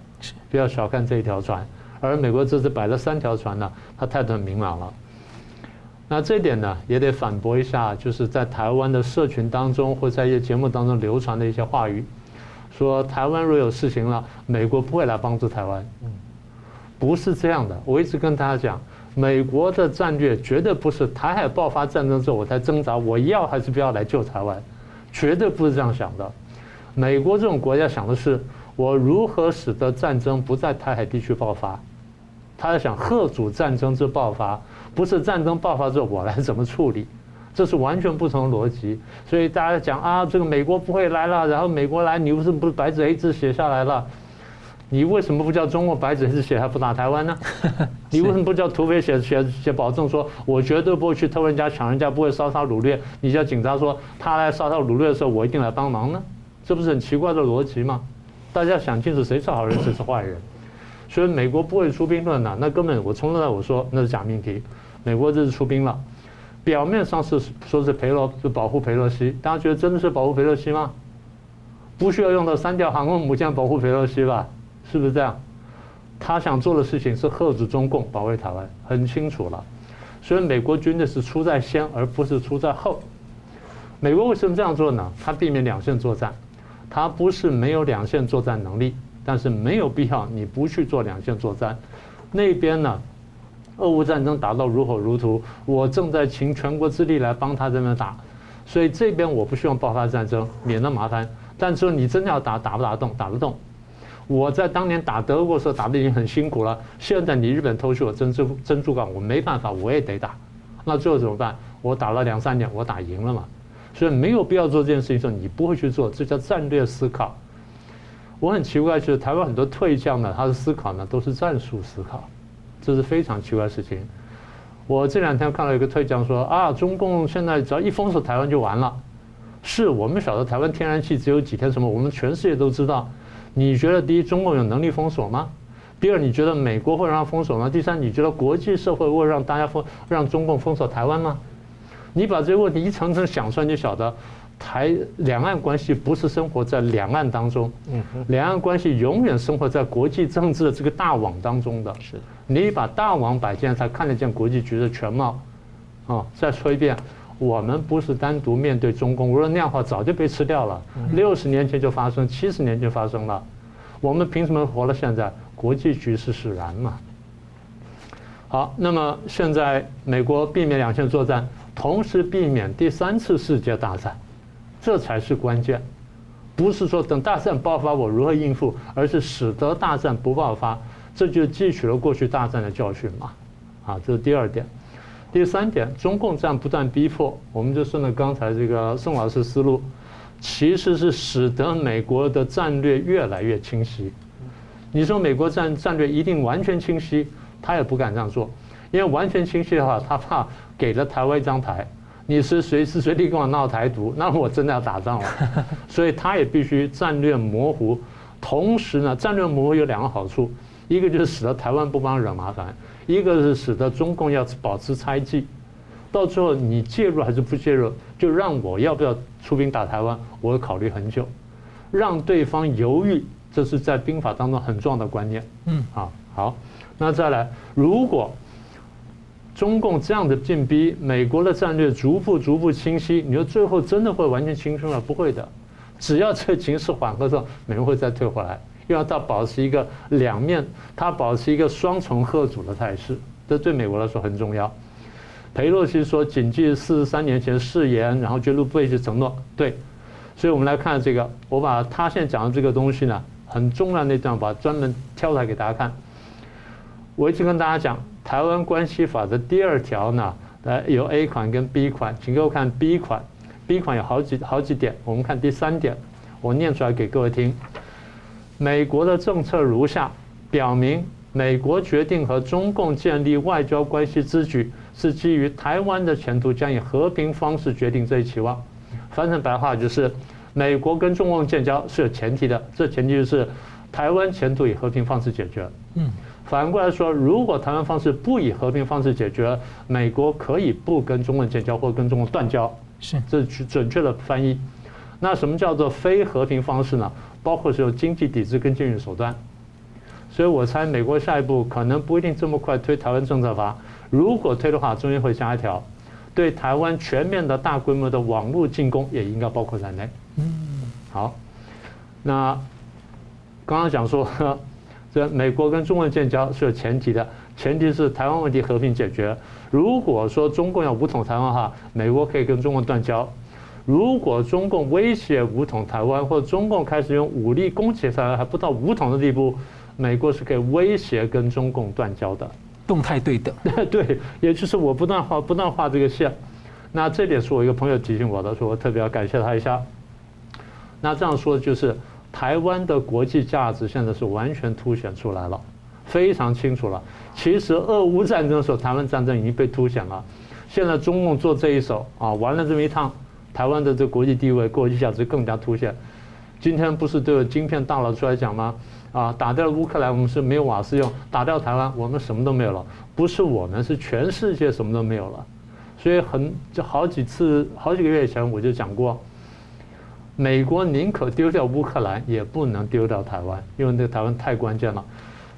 不要小看这一条船。而美国这次摆了三条船呢，它态度很明朗了。那这点呢，也得反驳一下，就是在台湾的社群当中，或在一些节目当中流传的一些话语，说台湾若有事情了，美国不会来帮助台湾。不是这样的。我一直跟大家讲，美国的战略绝对不是台海爆发战争之后我才挣扎，我要还是不要来救台湾，绝对不是这样想的。美国这种国家想的是，我如何使得战争不在台海地区爆发，他在想贺主战争之爆发。不是战争爆发之后我来怎么处理，这是完全不同的逻辑。所以大家讲啊，这个美国不会来了，然后美国来，你为什么不白纸黑字写下来了？你为什么不叫中国白纸黑字写还不打台湾呢？你为什么不叫土匪写写写保证说，我绝对不会去偷人家抢人家，不会烧杀掳掠？你叫警察说他来烧杀掳掠的时候，我一定来帮忙呢？这不是很奇怪的逻辑吗？大家想清楚，谁是好人，谁是坏人？所以美国不会出兵论呐，那根本我从头到尾我说那是假命题。美国这次出兵了，表面上是说是裴洛是保护佩洛西，大家觉得真的是保护佩洛西吗？不需要用到三条航空母舰保护佩洛西吧？是不是这样？他想做的事情是遏制中共保卫台湾，很清楚了。所以美国军队是出在先，而不是出在后。美国为什么这样做呢？他避免两线作战，他不是没有两线作战能力，但是没有必要你不去做两线作战。那边呢？俄乌战争打到如火如荼，我正在倾全国之力来帮他这边打，所以这边我不希望爆发战争，免得麻烦。但是你真的要打，打不打得动？打得动。我在当年打德国的时候打得已经很辛苦了，现在你日本偷袭我珍珠珍珠港，我没办法，我也得打。那最后怎么办？我打了两三年，我打赢了嘛。所以没有必要做这件事情的时候，你不会去做，这叫战略思考。我很奇怪，就是台湾很多退将呢，他的思考呢都是战术思考。这是非常奇怪的事情。我这两天看到一个退将说啊，中共现在只要一封锁台湾就完了。是我们晓得台湾天然气只有几天什么，我们全世界都知道。你觉得第一，中共有能力封锁吗？第二，你觉得美国会让他封锁吗？第三，你觉得国际社会会让大家封让中共封锁台湾吗？你把这些问题一层层想出来，你就晓得。台两岸关系不是生活在两岸当中，两岸关系永远生活在国际政治的这个大网当中的。是，你把大网摆进来，才看得见国际局的全貌。啊，再说一遍，我们不是单独面对中共，如果那样的话，早就被吃掉了。六十年前就发生，七十年就发生了，我们凭什么活到现在？国际局势使然嘛。好，那么现在美国避免两线作战，同时避免第三次世界大战。这才是关键，不是说等大战爆发我如何应付，而是使得大战不爆发，这就汲取了过去大战的教训嘛。啊，这是第二点。第三点，中共这样不断逼迫，我们就顺着刚才这个宋老师思路，其实是使得美国的战略越来越清晰。你说美国战战略一定完全清晰，他也不敢这样做，因为完全清晰的话，他怕给了台湾一张牌，你是随时随地跟我闹台独，那我真的要打仗了。所以他也必须战略模糊，同时呢，战略模糊有两个好处，一个就是使得台湾不帮惹麻烦，一个是使得中共要保持猜忌。到最后你介入还是不介入，就让我要不要出兵打台湾，我会考虑很久，让对方犹豫，这是在兵法当中很重要的观念。嗯，啊，好，那再来，如果中共这样的进逼，美国的战略逐步逐步清晰，你说最后真的会完全清楚吗？不会的，只要这情势缓和之后，美国会再退回来，因为它保持一个两面，它保持一个双重吓阻的态势，这对美国来说很重要。裴洛西说：“谨记四十三年前誓言，然后绝不背弃承诺。”对，所以我们来看这个，我把他现在讲的这个东西呢，很重要那段，把专门挑出来给大家看。我一直跟大家讲，台湾关系法的第二条呢，来，有 A 款跟 B 款，请给我看 B 款。B 款有好几好几点，我们看第三点，我念出来给各位听。美国的政策如下，表明美国决定和中共建立外交关系之举。是基于台湾的前途将以和平方式决定这一期望，翻成白话就是，美国跟中共建交是有前提的，这前提就是台湾前途以和平方式解决。嗯，反过来说，如果台湾方式不以和平方式解决，美国可以不跟中共建交或跟中共断交。是，这是准确的翻译。那什么叫做非和平方式呢？包括是有经济抵制跟禁运手段。所以我猜美国下一步可能不一定这么快推台湾政策法。如果推的话，中间会加一条，对台湾全面的大规模的网络进攻也应该包括在内。嗯，好，那刚刚讲说，这美国跟中国建交是有前提的，前提是台湾问题和平解决。如果说中共要武统台湾的话，美国可以跟中国断交。如果中共威胁武统台湾，或者中共开始用武力攻击台湾，还不到武统的地步，美国是可以威胁跟中共断交的。动态对等，对，也就是我不断画不断画这个线，那这点是我一个朋友提醒我的，说我特别要感谢他一下。那这样说就是台湾的国际价值现在是完全凸显出来了，非常清楚了。其实俄乌战争的时候，台湾战争已经被凸显了，现在中共做这一手啊，玩了这么一趟，台湾的这国际地位、国际价值更加凸显。今天不是都有晶片大佬出来讲吗？啊，打掉乌克兰，我们是没有瓦斯用；打掉台湾，我们什么都没有了。不是我们，是全世界什么都没有了。所以很就好几次，好几个月前我就讲过，美国宁可丢掉乌克兰，也不能丢掉台湾，因为那个台湾太关键了。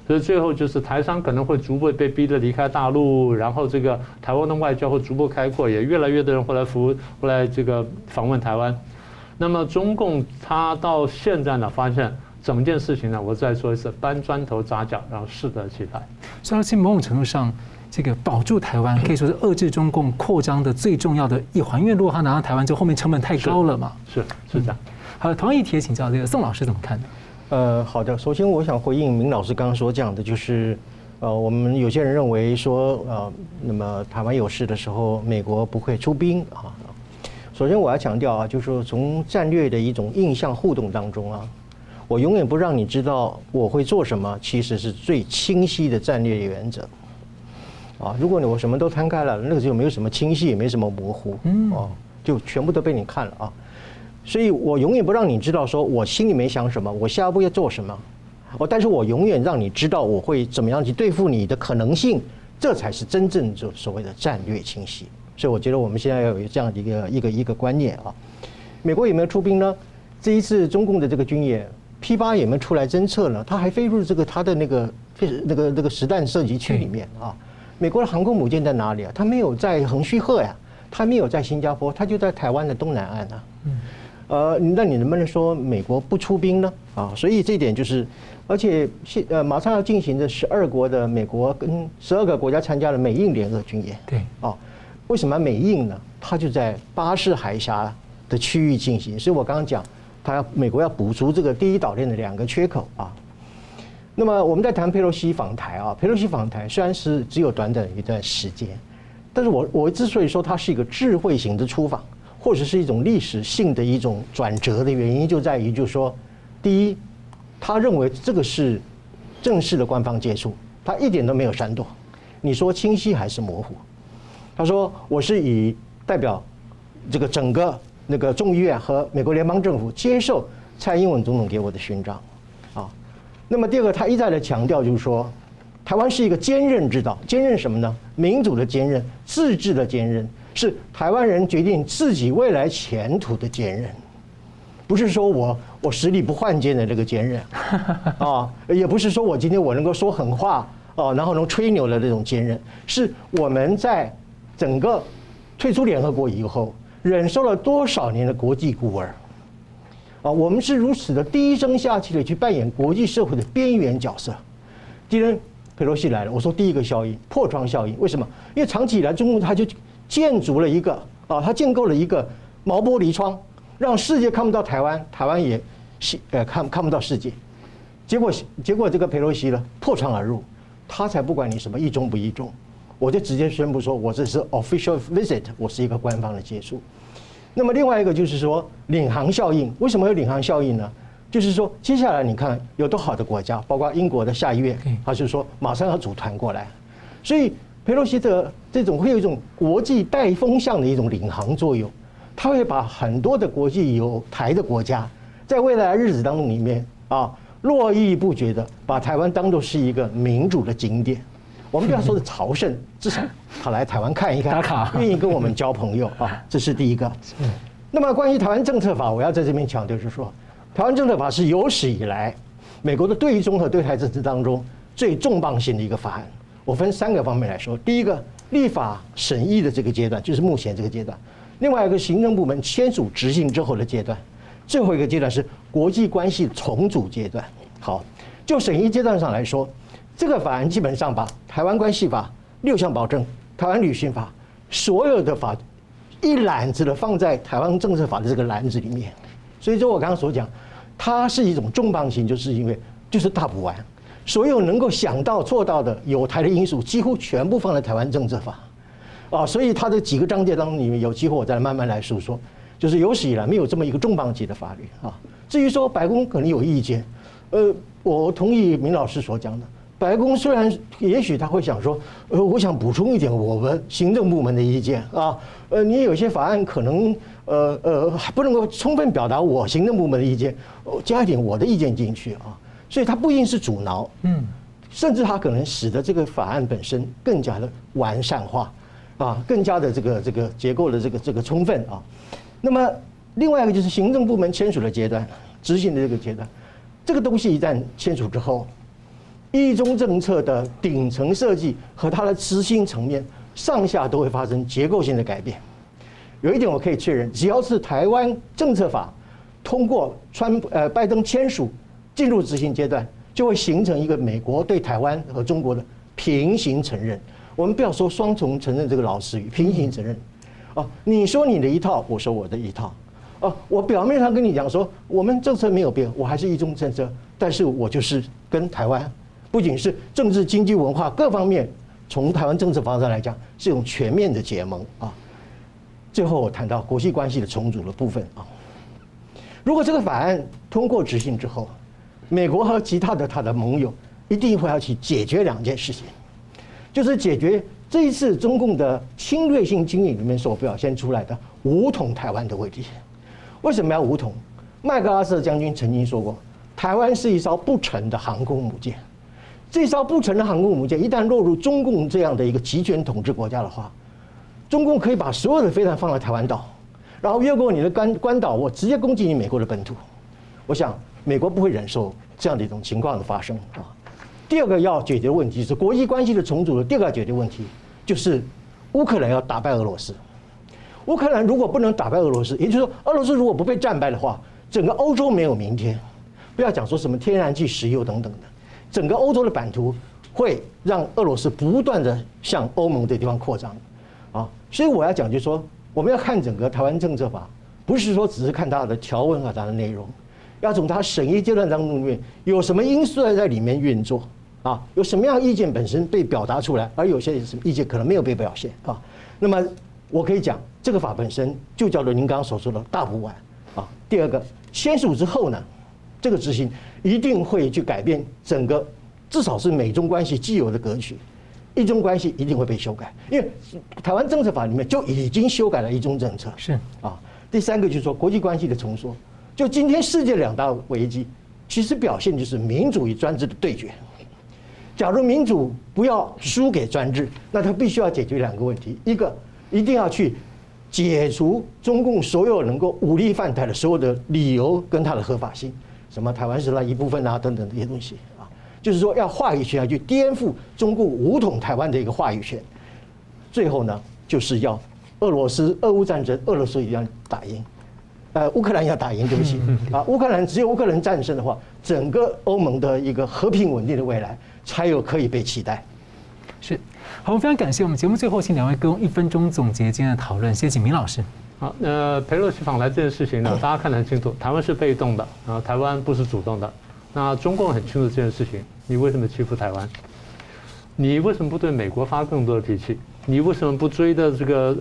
所以最后就是台商可能会逐步被逼着离开大陆，然后这个台湾的外交会逐步开阔，也越来越多人会来服务，会来这个访问台湾。那么中共他到现在呢，发现。整件事情呢，我再说一次，搬砖头砸脚，然后适得其反。所以在某种程度上，这个保住台湾可以说是遏制中共扩张的最重要的一环。因为如果他拿到台湾之后，后面成本太高了嘛。是是这样。好，同样议题也，请教这个宋老师怎么看呢？呃，好的。首先，我想回应明老师刚刚所讲的，就是呃，我们有些人认为说，呃，那么台湾有事的时候，美国不会出兵啊。首先，我要强调啊，就是说从战略的一种印象互动当中啊。我永远不让你知道我会做什么，其实是最清晰的战略原则。啊，如果你我什么都摊开了，那个就没有什么清晰，也没什么模糊，哦，就全部都被你看了啊。所以我永远不让你知道说我心里面想什么，我下一步要做什么。我，但是我永远让你知道我会怎么样去对付你的可能性，这才是真正就所谓的战略清晰。所以我觉得我们现在要有这样的一个一个一个观念啊。美国有没有出兵呢？这一次中共的这个军演。P 八有没有出来侦测呢，他还飞入这个他的那个那个那个实弹射击区里面啊。美国的航空母舰在哪里啊？他没有在横须贺呀，他没有在新加坡，他就在台湾的东南岸啊。呃，那你能不能说美国不出兵呢？啊，所以这一点就是，而且现呃马上要进行的十二国的美国跟十二个国家参加了美印联合军演。对啊，为什么美印呢？它就在巴士海峡的区域进行，所以我刚刚讲。它要美国要补足这个第一岛链的两个缺口啊。那么我们在谈佩洛西访台啊，佩洛西访台虽然是只有短短一段时间，但是我我之所以说它是一个智慧型的出访，或者是一种历史性的一种转折的原因，就在于就是说，第一，他认为这个是正式的官方接触，他一点都没有闪躲。你说清晰还是模糊？他说我是以代表这个整个那个众议院和美国联邦政府接受蔡英文总统给我的勋章，啊，那么第二个，他一再的强调就是说，台湾是一个坚韧之道，坚韧什么呢？民主的坚韧，自治的坚韧。是台湾人决定自己未来前途的坚韧，不是说我我实力不换肩的这个坚韧 啊，也不是说我今天我能够说狠话哦，然后能吹牛的这种坚韧，是我们在整个退出联合国以后，忍受了多少年的国际孤儿啊，我们是如此的低声下气的去扮演国际社会的边缘角色。今天佩洛西来了，我说第一个效应破窗效应，为什么？因为长期以来中共他就。建筑了一个啊，他建构了一个毛玻璃窗，让世界看不到台湾，台湾也呃看看不到世界。结果结果这个佩洛西呢破窗而入，他才不管你什么一中不一中，我就直接宣布说，我这是 official visit，我是一个官方的接触。那么另外一个就是说领航效应，为什么有领航效应呢？就是说接下来你看有多好的国家，包括英国的下议院，他就说马上要组团过来，所以。裴洛西的这种会有一种国际带风向的一种领航作用，他会把很多的国际有台的国家，在未来日子当中里面啊，络绎不绝的把台湾当作是一个民主的景点。我们不要说是朝圣，至少他来台湾看一看，愿意跟我们交朋友啊，这是第一个。那么关于台湾政策法，我要在这边强调就是说，台湾政策法是有史以来美国的对中和对台政策当中最重磅性的一个法案。我分三个方面来说，第一个立法审议的这个阶段，就是目前这个阶段；另外一个行政部门签署执行之后的阶段；最后一个阶段是国际关系重组阶段。好，就审议阶段上来说，这个法案基本上把《台湾关系法》六项保证、《台湾旅行法》所有的法一揽子的放在《台湾政策法》的这个篮子里面。所以，就我刚刚所讲，它是一种重磅型，就是因为就是大补完。所有能够想到做到的有台的因素，几乎全部放在台湾政策法，啊，所以它的几个章节当中，里面有机会我再慢慢来诉说，就是有史以来没有这么一个重磅级的法律啊。至于说白宫可能有意见，呃，我同意明老师所讲的，白宫虽然也许他会想说，呃，我想补充一点我们行政部门的意见啊，呃，你有些法案可能呃呃还不能够充分表达我行政部门的意见，加一点我的意见进去啊。所以它不一定是阻挠，嗯，甚至它可能使得这个法案本身更加的完善化，啊，更加的这个这个结构的这个这个充分啊。那么另外一个就是行政部门签署的阶段，执行的这个阶段，这个东西一旦签署之后，一中政策的顶层设计和它的执行层面上下都会发生结构性的改变。有一点我可以确认，只要是台湾政策法通过川呃拜登签署。进入执行阶段，就会形成一个美国对台湾和中国的平行承认。我们不要说双重承认这个老词语，平行承认。啊，你说你的一套，我说我的一套。啊，我表面上跟你讲说我们政策没有变，我还是一中政策，但是我就是跟台湾，不仅是政治、经济、文化各方面，从台湾政策方向来讲，是一种全面的结盟啊。最后我谈到国际关系的重组的部分啊，如果这个法案通过执行之后，美国和其他的他的盟友一定会要去解决两件事情，就是解决这一次中共的侵略性经营里面所表现出来的武统台湾的问题。为什么要武统？麦克阿瑟将军曾经说过，台湾是一艘不沉的航空母舰。这艘不沉的航空母舰一旦落入中共这样的一个集权统治国家的话，中共可以把所有的飞弹放在台湾岛，然后越过你的关关岛，我直接攻击你美国的本土。我想。美国不会忍受这样的一种情况的发生啊。第二个要解决问题是国际关系的重组的第二个要解决问题就是乌克兰要打败俄罗斯。乌克兰如果不能打败俄罗斯，也就是说俄罗斯如果不被战败的话，整个欧洲没有明天。不要讲说什么天然气、石油等等的，整个欧洲的版图会让俄罗斯不断的向欧盟的地方扩张啊。所以我要讲就是说，我们要看整个台湾政策法，不是说只是看它的条文和它的内容。要从他审议阶段当中里面有什么因素在在里面运作啊？有什么样意见本身被表达出来，而有些什么意见可能没有被表现啊？那么我可以讲这个法本身就叫做您刚刚所说的大补丸啊。第二个签署之后呢，这个执行一定会去改变整个至少是美中关系既有的格局，一中关系一定会被修改，因为台湾政策法里面就已经修改了一中政策。是啊。第三个就是说国际关系的重塑，就今天世界两大危机，其实表现就是民主与专制的对决。假如民主不要输给专制，那他必须要解决两个问题：一个一定要去解除中共所有能够武力犯台的所有的理由跟他的合法性，什么台湾是他一部分啊等等这些东西啊，就是说要话语权要去颠覆中共武统台湾的一个话语权。最后呢，就是要俄罗斯俄乌战争，俄罗斯一定要打赢。呃，乌克兰要打赢，对不起啊，乌克兰只有乌克兰战胜的话，整个欧盟的一个和平稳定的未来才有可以被期待。是，好，我们非常感谢我们节目最后请两位用一分钟总结今天的讨论，谢谢明老师。好，那，裴洛西访来这件事情呢，大家看得很清楚，台湾是被动的，然后，台湾不是主动的。那中共很清楚这件事情，你为什么欺负台湾？你为什么不对美国发更多的脾气？你为什么不追着这个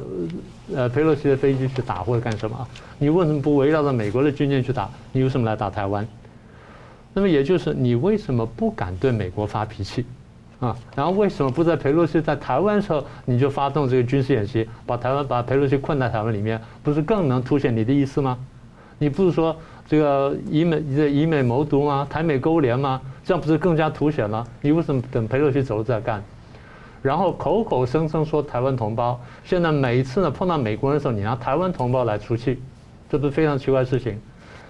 呃佩洛西的飞机去打或者干什么？你为什么不围绕着美国的军舰去打？你为什么来打台湾？那么也就是你为什么不敢对美国发脾气啊？然后为什么不在佩洛西在台湾的时候你就发动这个军事演习，把台湾把佩洛西困在台湾里面，不是更能凸显你的意思吗？你不是说这个以美以美谋独吗？台美勾连吗？这样不是更加凸显吗？你为什么等佩洛西走了再干？然后口口声声说台湾同胞，现在每一次呢碰到美国人的时候，你拿台湾同胞来出气，这不是非常奇怪的事情。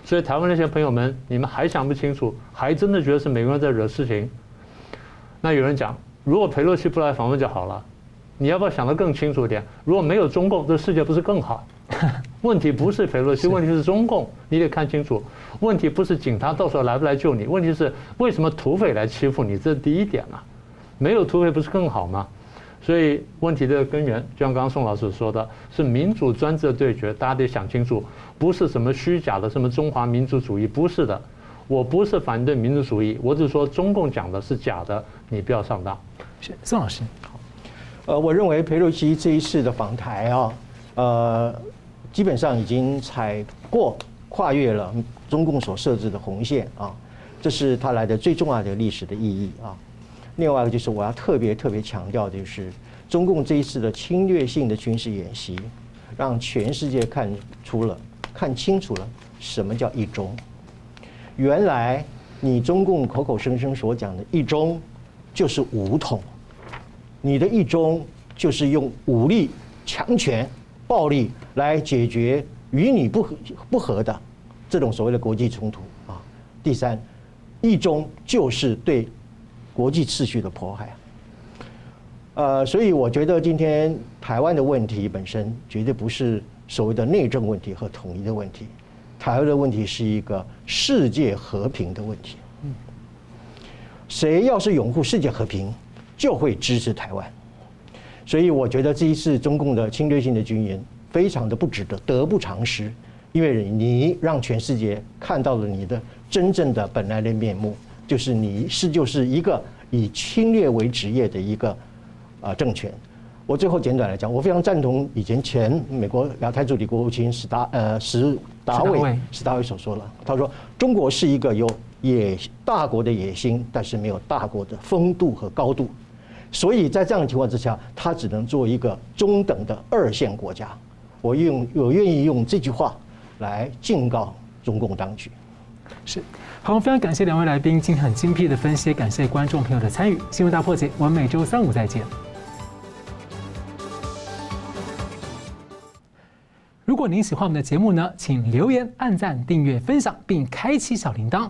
所以台湾那些朋友们，你们还想不清楚，还真的觉得是美国人在惹事情。那有人讲，如果佩洛西不来访问就好了，你要不要想得更清楚一点？如果没有中共，这世界不是更好？问题不是裴洛西，问题是中共，你得看清楚。问题不是警察到时候来不来救你，问题是为什么土匪来欺负你？这是第一点啊。没有土匪不是更好吗？所以问题的根源，就像刚刚宋老师说的，是民主专制的对决，大家得想清楚，不是什么虚假的什么中华民族主义，不是的。我不是反对民族主义，我只是说中共讲的是假的，你不要上当。是宋老师，好，呃，我认为裴洛西这一次的访台啊，呃，基本上已经踩过跨越了中共所设置的红线啊，这是他来的最重要的历史的意义啊。另外一个就是我要特别特别强调的就是，中共这一次的侵略性的军事演习，让全世界看出了、看清楚了什么叫一中。原来你中共口口声声所讲的一中，就是武统，你的一中就是用武力、强权、暴力来解决与你不合不合的这种所谓的国际冲突啊。第三，一中就是对。国际秩序的迫害，呃，所以我觉得今天台湾的问题本身绝对不是所谓的内政问题和统一的问题，台湾的问题是一个世界和平的问题。嗯，谁要是拥护世界和平，就会支持台湾。所以我觉得这一次中共的侵略性的军演非常的不值得，得不偿失，因为你让全世界看到了你的真正的本来的面目。就是你是就是一个以侵略为职业的一个啊政权。我最后简短来讲，我非常赞同以前前美国亚太助理国务卿史达呃史达伟史达伟所说了，他说中国是一个有野大国的野心，但是没有大国的风度和高度，所以在这样的情况之下，他只能做一个中等的二线国家。我用我愿意用这句话来警告中共当局。是。好，非常感谢两位来宾今天很精辟的分析，感谢观众朋友的参与。新闻大破解，我们每周三五再见。如果您喜欢我们的节目呢，请留言、按赞、订阅、分享，并开启小铃铛。